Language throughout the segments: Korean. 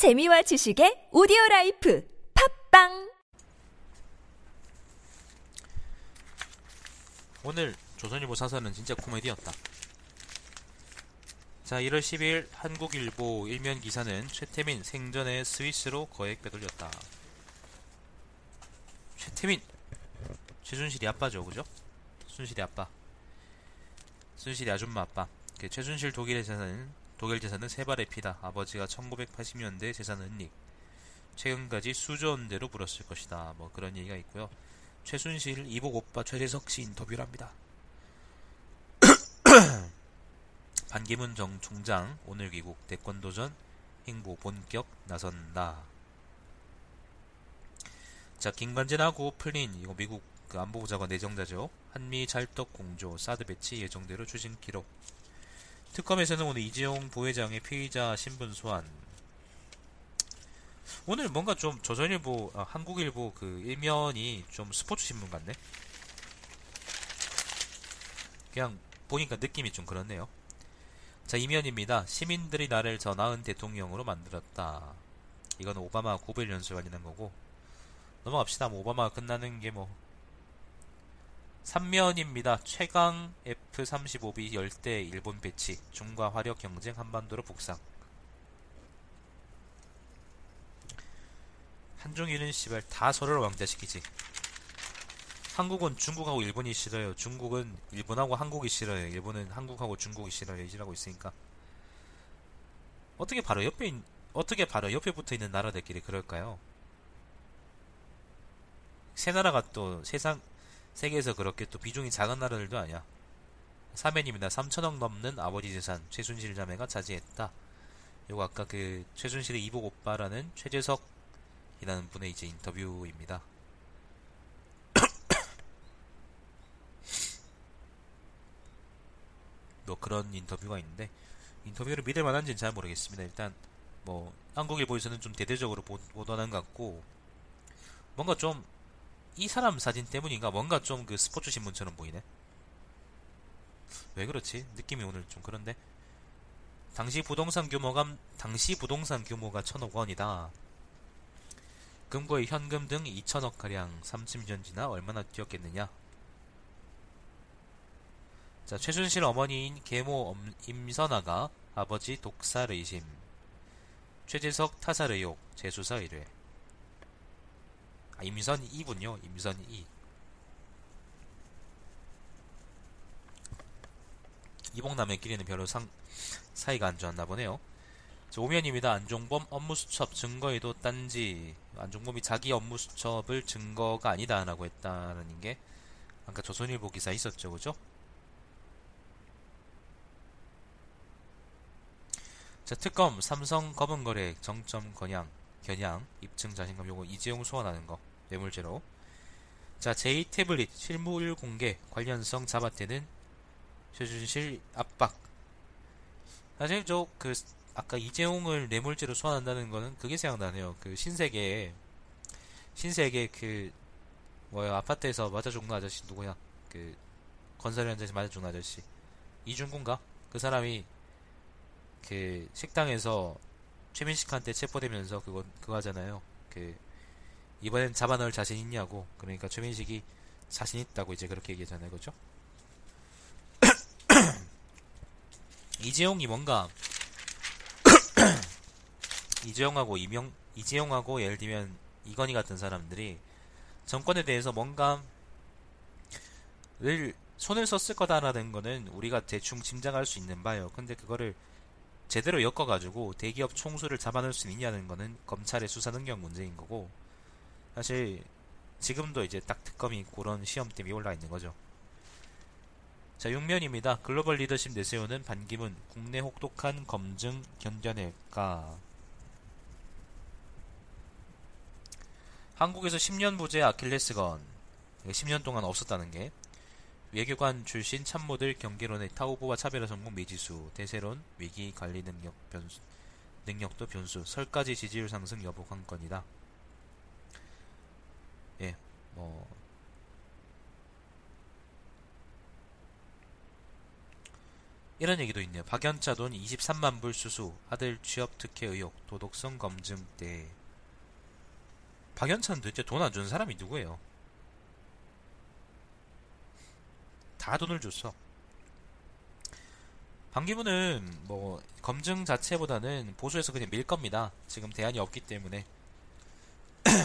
재미와 지식의 오디오 라이프 팟빵 오늘 조선일보 사설은 진짜 코미디였다. 자, 1월 10일 한국일보 일면 기사는 최태민 생전에 스위스로 거액 빼돌렸다. 최태민! 최순실이 아빠죠, 그죠? 순실이 아빠. 순실이 아줌마 아빠. 그 최순실 재산은 독일 재산은 새 발의 피다. 아버지가 1980년대 재산 은닉. 최근까지 수조 원대로 불었을 것이다. 뭐 그런 얘기가 있고요. 최순실 이복 오빠 최재석 씨 인터뷰를 합니다. 반기문 전 총장 오늘 귀국 대권 도전 행보 본격 나선다. 자 김관진하고 플린 이거 미국 그 안보부장관 내정자죠. 한미 찰떡 공조 사드 배치 예정대로 추진 기록. 특검에서는 오늘 이재용 부회장의 피의자 신분 소환. 오늘 뭔가 좀 조선일보, 아, 한국일보 그 일면이 좀 스포츠 신문 같네. 그냥 보니까 느낌이 좀 그렇네요. 자, 이면입니다. 시민들이 나를 저 나은 대통령으로 만들었다. 이건 오바마 고별 연수에 관련한 거고. 넘어갑시다. 뭐 오바마가 끝나는 게 뭐. 3면입니다. 최강 F-35B 열대 일본 배치. 중과 화력 경쟁 한반도로 북상. 한중일은 씨발 다 서로를 왕자시키지. 한국은 중국하고 일본이 싫어요. 중국은 일본하고 한국이 싫어요. 일본은 한국하고 중국이 싫어요. 이지라고 있으니까. 어떻게 바로 옆에 있, 어떻게 바로 옆에 붙어 있는 나라들끼리 그럴까요? 세 나라가 또 세상 세계에서 그렇게 또 비중이 작은 나라들도 아니야. 3회입니다. 3천억 넘는 아버지 재산 최순실 자매가 차지했다. 요거 아까 그 최순실의 이복 오빠라는 최재석이라는 분의 이제 인터뷰입니다. 뭐 그런 인터뷰가 있는데 인터뷰를 믿을 만한지는 잘 모르겠습니다. 일단 뭐 한국일보에서는 좀 대대적으로 보, 보도하는 것 같고 뭔가 좀 이 사람 사진 때문인가 뭔가 좀 그 스포츠 신문처럼 보이네. 왜 그렇지? 느낌이 오늘 좀 그런데. 당시 부동산 규모가 당시 부동산 규모가 천억 원이다. 금고의 현금 등 2천억 가량 3층 지나 얼마나 뛰었겠느냐? 자, 최순실 어머니인 계모 임선아가 아버지 독살 의심, 최재석 타살 의혹 재수사 의뢰. 아, 임선 2군요. 임선 2. 이복남의끼리는 별로 상, 사이가 안 좋았나 보네요. 자, 오면입니다. 안종범 업무 수첩 증거에도 딴지 안종범이 자기 업무 수첩을 증거가 아니다라고 했다는 게 아까 조선일보 기사 있었죠, 그죠? 자, 특검 삼성 검은 거래 정점 건양 겨냥 입증 자신감 요거 이재용 소환하는 거 뇌물죄로. 자 j 태블릿 실무일 공개 관련성 잡아떼는 최준실 압박. 사실 저 그 아까 이재용을 뇌물죄로 소환한다는 거는 그게 생각나네요. 그 신세계 신세계 그 뭐야 아파트에서 맞아 죽는 아저씨 누구야 그 건설 현장에서 맞아 죽는 아저씨. 이준군가? 그 사람이 그 식당에서 최민식한테 체포되면서 그거 그거 하잖아요. 그 이번엔 잡아넣을 자신 있냐고. 그러니까 최민식이 자신 있다고 이제 그렇게 얘기하잖아요. 그죠? 이재용이 뭔가 이재용하고 이명 이재용하고 예를 들면 이건희 같은 사람들이 정권에 대해서 뭔가 늘 손을 썼을 거다라는 거는 우리가 대충 짐작할 수 있는 바요. 근데 그거를 제대로 엮어가지고 대기업 총수를 잡아낼 수 있냐는 거는 검찰의 수사 능력 문제인 거고 사실 지금도 이제 딱 특검이 그런 시험점이 올라 있는 거죠. 자, 6면입니다. 글로벌 리더십 내세우는 반기문 국내 혹독한 검증 견뎌낼까? 한국에서 10년 부재 아킬레스건 10년 동안 없었다는 게 외교관 출신 참모들 경계론의 타우보와 차별화 성공 미지수, 대세론, 위기 관리 능력 변수, 능력도 변수, 설까지 지지율 상승 여부 관건이다. 예, 뭐 이런 얘기도 있네요. 박연차 돈 23만 불 수수, 아들 취업 특혜 의혹, 도덕성 검증 때. 박연차는 도대체 돈안준 사람이 누구예요? 다 돈을 줬어. 반기문은 뭐 검증 자체보다는 보수에서 그냥 밀 겁니다. 지금 대안이 없기 때문에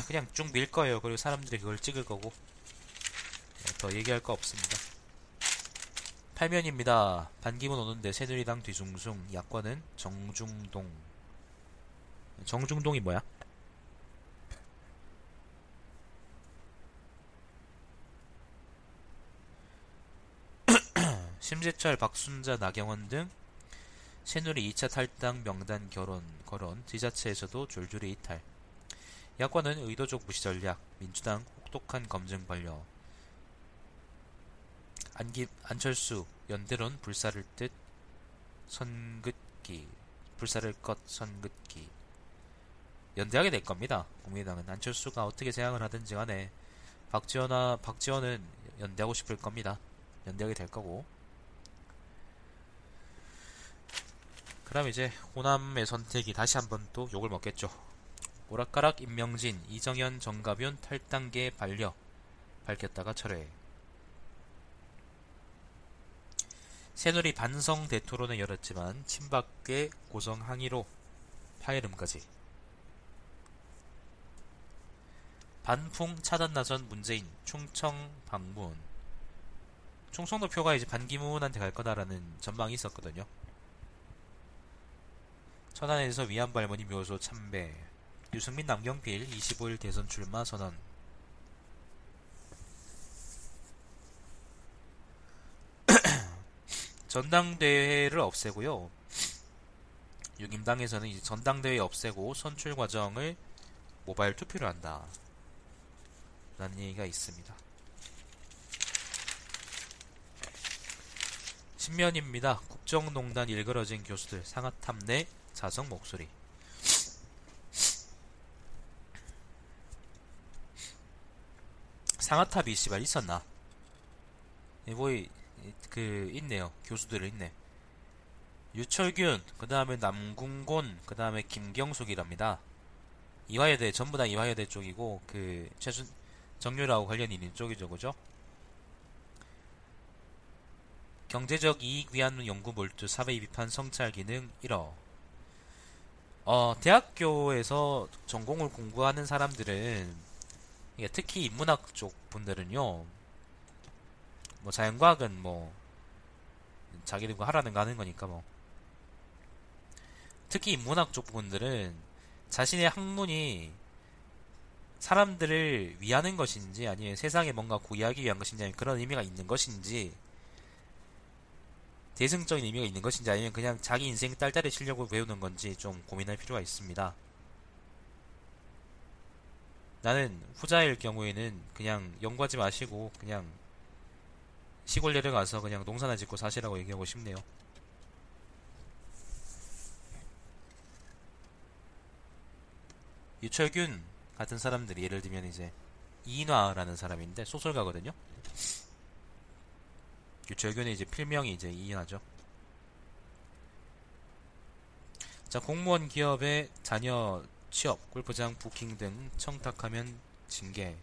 그냥 쭉 밀 거예요. 그리고 사람들이 그걸 찍을 거고 네, 더 얘기할 거 없습니다. 팔면입니다. 반기문 오는데 새누리당 뒤숭숭 야권은 정중동 정중동이 뭐야? 심재철, 박순자, 나경원 등 새누리 2차 탈당 명단 결혼, 거론, 지자체에서도 줄줄이 이탈. 야권은 의도적 무시 전략, 민주당 혹독한 검증 반려. 안기, 안철수, 연대론 불사를 뜻, 선긋기, 불사를 것, 선긋기. 연대하게 될 겁니다. 국민당은 안철수가 어떻게 생각을 하든지 간에 박지원아, 박지원은 연대하고 싶을 겁니다. 연대하게 될 거고. 그럼 이제 호남의 선택이 다시 한번 또 욕을 먹겠죠. 오락가락 임명진, 이정현, 정가변 탈당계 반려 밝혔다가 철회. 새누리 반성 대토론을 열었지만 친박계 고성 항의로 파열음까지. 반풍 차단 나선 문재인 충청 방문. 충청도 표가 이제 반기문한테 갈 거다라는 전망이 있었거든요. 천안에서 위안부 할머니 묘소 참배. 유승민 남경필 25일 대선 출마 선언. 전당대회를 없애고요. 유김당에서는 이제 전당대회 없애고 선출 과정을 모바일 투표를 한다. 라는 얘기가 있습니다. 신면입니다. 국정농단 일그러진 교수들 상하탑 내 자성 목소리. 상하탑이 씨발 있었나? 뭐, 그, 있네요. 교수들이 있네. 유철균, 그 다음에 남궁곤, 그 다음에 김경숙이랍니다. 이화여대, 전부 다 이화여대 쪽이고, 그, 최순, 정유라고 관련이 있는 쪽이죠, 그죠? 경제적 이익 위한 연구 몰두, 사회 비판 성찰 기능 1호. 어, 대학교에서 전공을 공부하는 사람들은, 특히 인문학 쪽 분들은요, 뭐 자연과학은 뭐, 자기들 하라는 거 하는 거니까 뭐. 특히 인문학 쪽 분들은 자신의 학문이 사람들을 위하는 것인지 아니면 세상에 뭔가 구이하기 위한 것인지 아니면 그런 의미가 있는 것인지 대승적인 의미가 있는 것인지 아니면 그냥 자기 인생 딸딸이 치려고 배우는 건지 좀 고민할 필요가 있습니다. 나는 후자일 경우에는 그냥 연구하지 마시고 그냥 시골 내려가서 그냥 농사나 짓고 사시라고 얘기하고 싶네요. 유철균 같은 사람들이 예를 들면 이제 이인화라는 사람인데 소설가거든요. 유철균의 이제 필명이 이제 이인화죠. 자, 공무원 기업의 자녀 취업, 골프장 부킹 등 청탁하면 징계.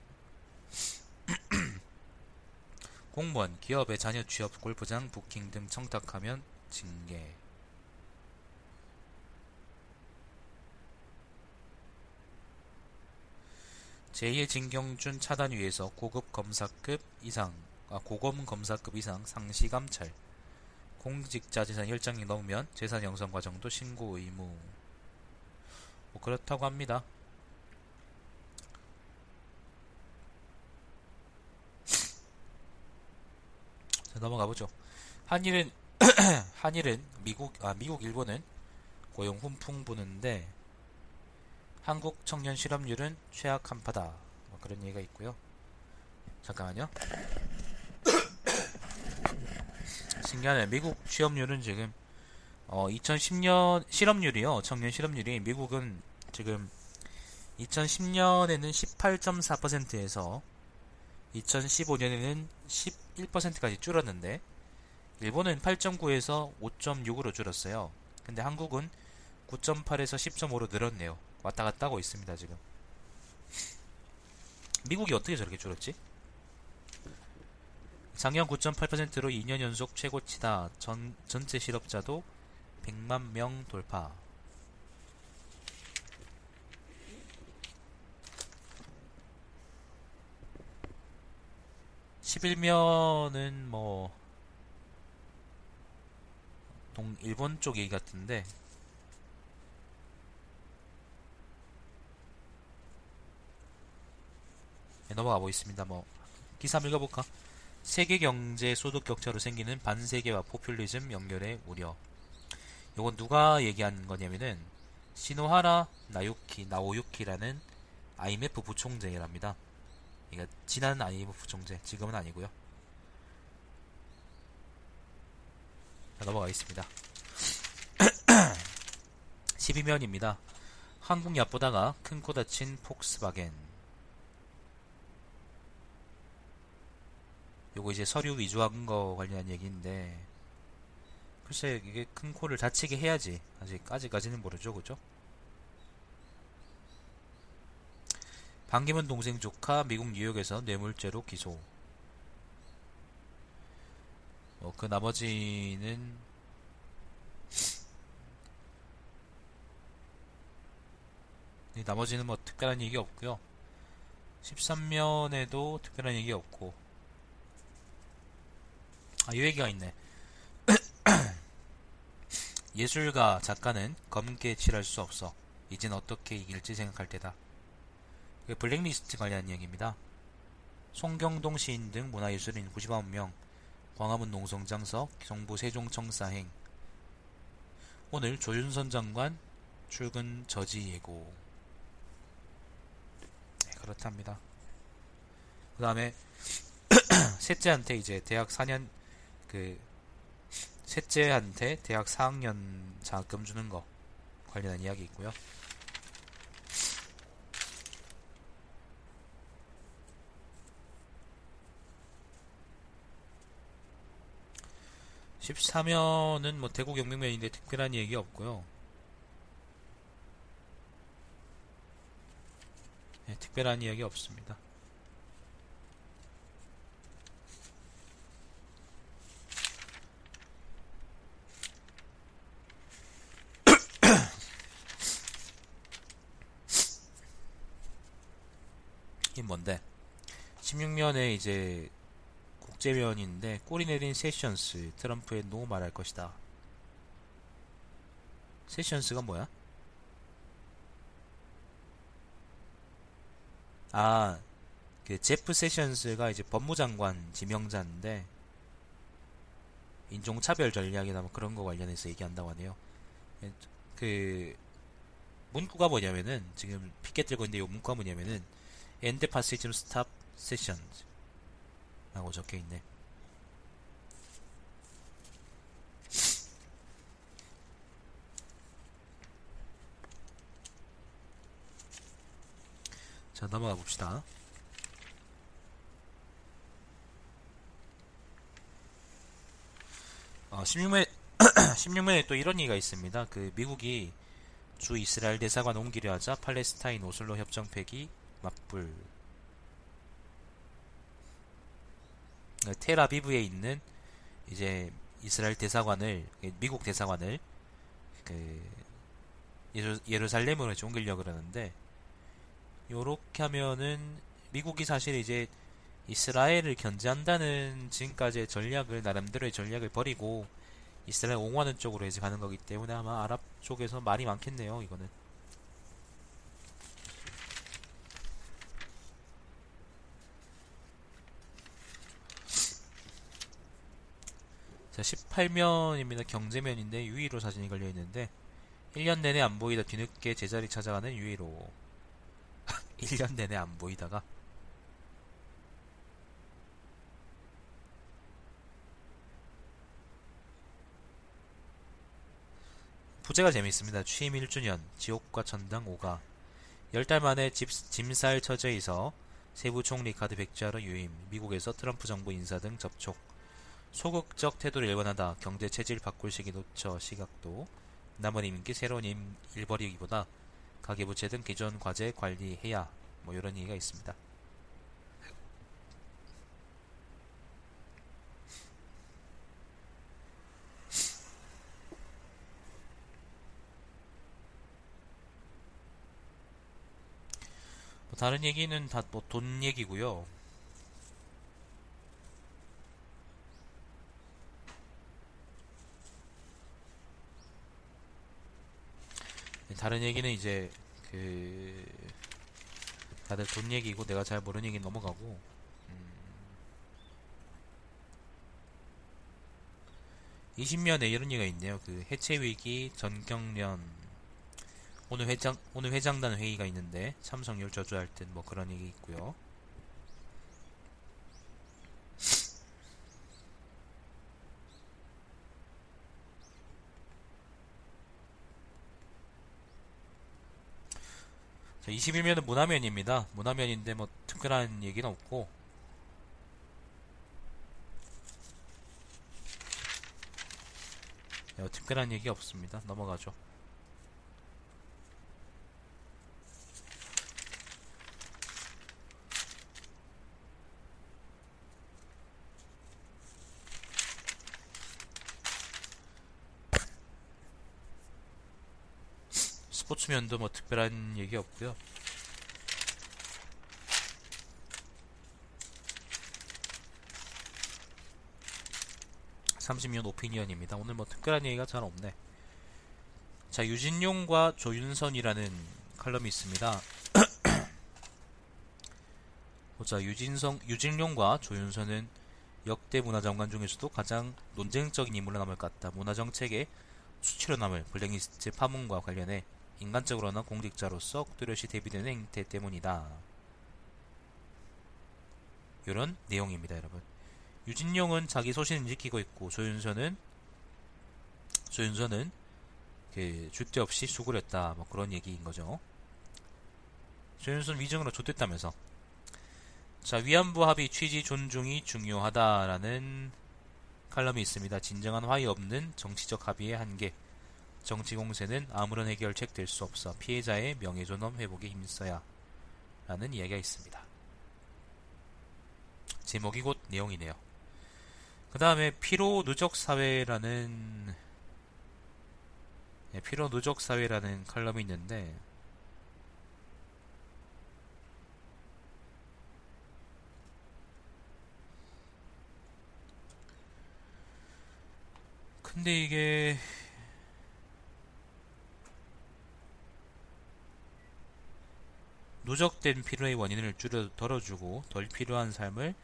공무원 기업의 자녀 취업, 골프장 부킹 등 청탁하면 징계. 제2의 진경준 차단 위에서 고급 검사급 이상, 아, 고검 검사급 이상 상시 감찰. 공직자 재산 1장이 넘으면 재산 형성 과정도 신고 의무. 뭐 그렇다고 합니다. 자, 넘어가 보죠. 한일은 한일은 미국 아 미국 일본은 고용 훈풍 부는데 한국 청년 실업률은 최악 한파다. 뭐 그런 얘기가 있고요. 잠깐만요. 신기하네. 미국 취업률은 지금 어 2010년 실업률이요. 청년 실업률이 미국은 지금 2010년에는 18.4%에서 2015년에는 11%까지 줄었는데 일본은 8.9에서 5.6으로 줄었어요. 근데 한국은 9.8에서 10.5로 늘었네요. 왔다 갔다 하고 있습니다, 지금. 미국이 어떻게 저렇게 줄었지? 작년 9.8%로 2년 연속 최고치다. 전, 전체 실업자도 100만 명 돌파. (11면은) 뭐 동, 일본 쪽 얘기 같은데 네, 넘어가 보겠습니다. 뭐 기사 한번 읽어볼까? 세계 경제 소득 격차로 생기는 반세계와 포퓰리즘 연결의 우려. 요건 누가 얘기한 거냐면은 시노하라 나유키 나오유키라는 IMF 부총재랍니다. 그러니까 지난 IMF 부총재, 지금은 아니고요. 자, 넘어가겠습니다. 12면입니다. 한국 얕보다가 큰 코 다친 폭스바겐. 요거 이제 서류 위조한 거 관련한 얘기인데 글쎄 이게 큰 코를 다치게 해야지 아직 아직까지는 모르죠 그죠? 반기문 동생 조카 미국 뉴욕에서 뇌물죄로 기소 어, 그 나머지는 나머지는 뭐 특별한 얘기 없고요 13면에도 특별한 얘기 없고 아, 이 얘기가 있네. 예술가, 작가는 검게 칠할 수 없어. 이젠 어떻게 이길지 생각할 때다. 블랙리스트 관련 이야기입니다. 송경동 시인 등 문화예술인 99명, 광화문 농성장석, 정부 세종청사행. 오늘 조윤선 장관 출근 저지 예고. 네, 그렇답니다. 그 다음에 셋째한테 이제 대학 4년 그 셋째한테 대학 4학년 장학금 주는 거 관련한 이야기 있고요. (14면은) 뭐 대구 경명면인데 특별한 얘기 없고요 네, 특별한 이야기 없습니다 이게 뭔데? 16면에 이제 국제면인데 꼬리 내린 세션스 트럼프에 no 말할 것이다. 세션스가 뭐야? 아, 그 제프 세션스가 이제 법무장관 지명자인데 인종차별 전력이나 뭐 그런 거 관련해서 얘기한다고 하네요. 그 문구가 뭐냐면은 지금 피켓 들고 있는데 이 문구가 뭐냐면은 end passage stop sessions 라고 적혀 있네. 자, 넘어가 봅시다. 어, 16매, 16매에 또 이런 얘기가 있습니다. 그, 미국이 주 이스라엘 대사관 옮기려 하자 팔레스타인 오슬로 협정 폐기 맞불 그 테라비브에 있는 이제 이스라엘 대사관을 미국 대사관을 그 예루, 살렘으로 옮기려고 그러는데 요렇게 하면은 미국이 사실 이제 이스라엘을 견제한다는 지금까지의 전략을 나름대로의 전략을 버리고 이스라엘 옹호하는 쪽으로 이제 가는 거기 때문에 아마 아랍 쪽에서 말이 많겠네요 이거는 자 18면입니다. 경제면인데 유의로 사진이 걸려 있는데 1년 내내 안 보이다. 뒤늦게 제자리 찾아가는 유의로. 1년 내내 안 보이다가. 부제가 재밌습니다. 취임 1주년 지옥과 천당 5가. 10달 만에 집, 짐살 처제에서 세부 총리 카드 백지하러 유임. 미국에서 트럼프 정부 인사 등 접촉 소극적 태도를 일관하다 경제 체질 바꿀 시기 놓쳐 시각도 남은 임기 새로운 임 일벌이기보다 가계부채 등 기존 과제 관리해야 뭐 이런 얘기가 있습니다. 뭐 다른 얘기는 다 뭐 돈 얘기고요. 다른 얘기는 이제 그 다들 돈 얘기고 내가 잘 모르는 얘기 넘어가고 음 20년에 이런 얘기가 있네요. 그 해체 위기 전경련 오늘 회장 오늘 회장단 회의가 있는데 참석 률 저조할 듯 뭐 그런 얘기 있고요. 자, 21면은 문화면입니다. 문화면인데 뭐 특별한 얘기는 없고 네, 특별한 얘기 없습니다. 넘어가죠. 스포츠면도 뭐 특별한 얘기 없고요. (30년) 오피니언입니다. 오늘 뭐 특별한 얘기가 잘 없네. 자 유진용과 조윤선이라는 칼럼이 있습니다. 보자 유진성 유진용과 조윤선은 역대 문화장관 중에서도 가장 논쟁적인 인물로 남을 것 같다. 문화정책의 수치로 남을 블랙리스트 파문과 관련해 인간적으로나 공직자로서 뚜렷이 대비되는 행태 때문이다. 이런 내용입니다, 여러분. 유진용은 자기 소신을 지키고 있고 조윤선은 조윤선은 그 줏대 없이 수그렸다. 뭐 그런 얘기인 거죠. 조윤선 위증으로 좆됐다면서. 자, 위안부 합의 취지 존중이 중요하다라는 칼럼이 있습니다. 진정한 화의 없는 정치적 합의의 한계. 정치 공세는 아무런 해결책 될 수 없어 피해자의 명예존엄 회복에 힘써야 라는 이야기가 있습니다. 제목이 곧 내용이네요. 그 다음에 피로 누적 사회라는 네, 피로 누적 사회라는 칼럼이 있는데 근데 이게 누적된 피로의 원인을 줄여 덜어주고 덜 필요한 삶을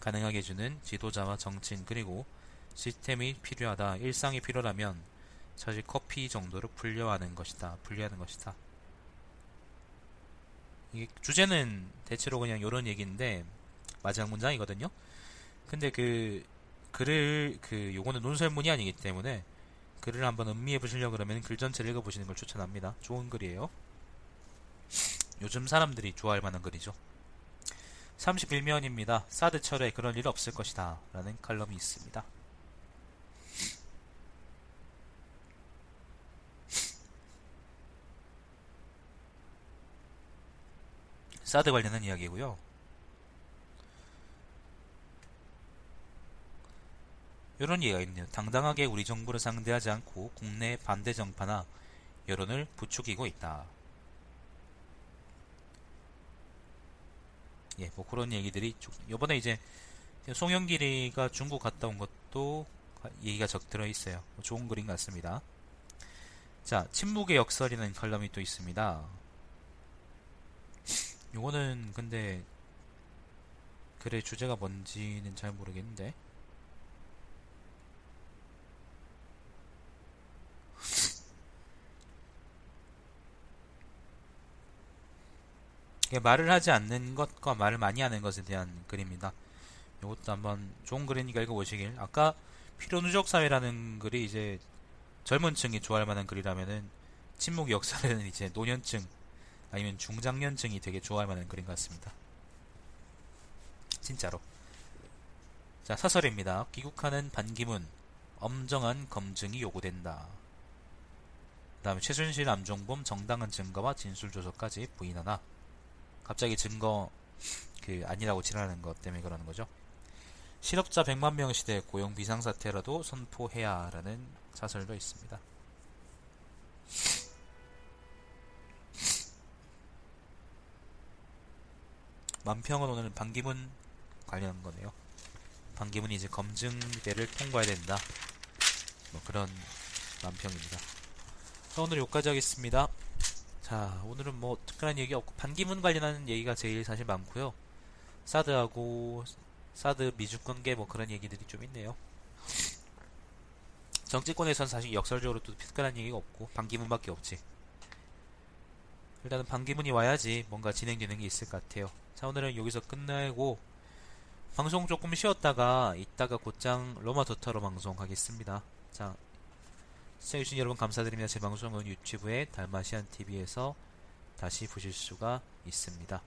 가능하게 해주는 지도자와 정치인 그리고 시스템이 필요하다. 일상이 필요라면 사실 커피 정도로 불려하는 것이다. 분리하는 것이다. 이게 주제는 대체로 그냥 이런 얘기인데 마지막 문장이거든요. 근데 그 글을 그 요거는 논설문이 아니기 때문에 글을 한번 음미해 보시려 그러면 글 전체를 읽어 보시는 걸 추천합니다. 좋은 글이에요. 요즘 사람들이 좋아할 만한 글이죠. 31면입니다. 사드 철에 그런 일 없을 것이다. 라는 칼럼이 있습니다. 사드 관련한 이야기고요. 이런 얘기가 있네요. 당당하게 우리 정부를 상대하지 않고 국내 반대 정파나 여론을 부추기고 있다. 예, 뭐 그런 얘기들이 요번에 이제 송영길이가 중국 갔다 온 것도 얘기가 적 들어 있어요. 뭐 좋은 그림 같습니다. 자, 침묵의 역설이라는 칼럼이 또 있습니다. 요거는 근데 글의 주제가 뭔지는 잘 모르겠는데 말을 하지 않는 것과 말을 많이 하는 것에 대한 글입니다. 이것도 한번 좋은 글이니까 읽어보시길. 아까 필요 누적 사회라는 글이 이제 젊은 층이 좋아할 만한 글이라면은 침묵 역사는 이제 노년층 아니면 중장년층이 되게 좋아할 만한 글인 것 같습니다. 진짜로. 자, 사설입니다. 귀국하는 반기문, 엄정한 검증이 요구된다. 그 다음에 최순실, 암종범, 정당한 증거와 진술 조서까지 부인하나. 갑자기 증거, 그, 아니라고 지랄하는 것 때문에 그러는 거죠. 실업자 100만 명 시대 고용 비상사태라도 선포해야 라는 사설도 있습니다. 만평은 오늘 반기문 관련한 거네요. 반기문이 이제 검증대를 통과해야 된다. 뭐 그런 만평입니다. 자, 오늘 여기까지 하겠습니다. 자, 오늘은 뭐 특별한 얘기 없고 반기문 관련한 얘기가 제일 사실 많고요. 사드하고 사드 미중 관계 뭐 그런 얘기들이 좀 있네요. 정치권에선 사실 역설적으로 또 특별한 얘기가 없고 반기문밖에 없지. 일단은 반기문이 와야지 뭔가 진행되는 게 있을 것 같아요. 자 오늘은 여기서 끝내고 방송 조금 쉬었다가 이따가 곧장 로마 도타로 방송하겠습니다. 자 시청해주신 여러분 감사드립니다. 제 방송은 유튜브에 달마시안 TV에서 다시 보실 수가 있습니다.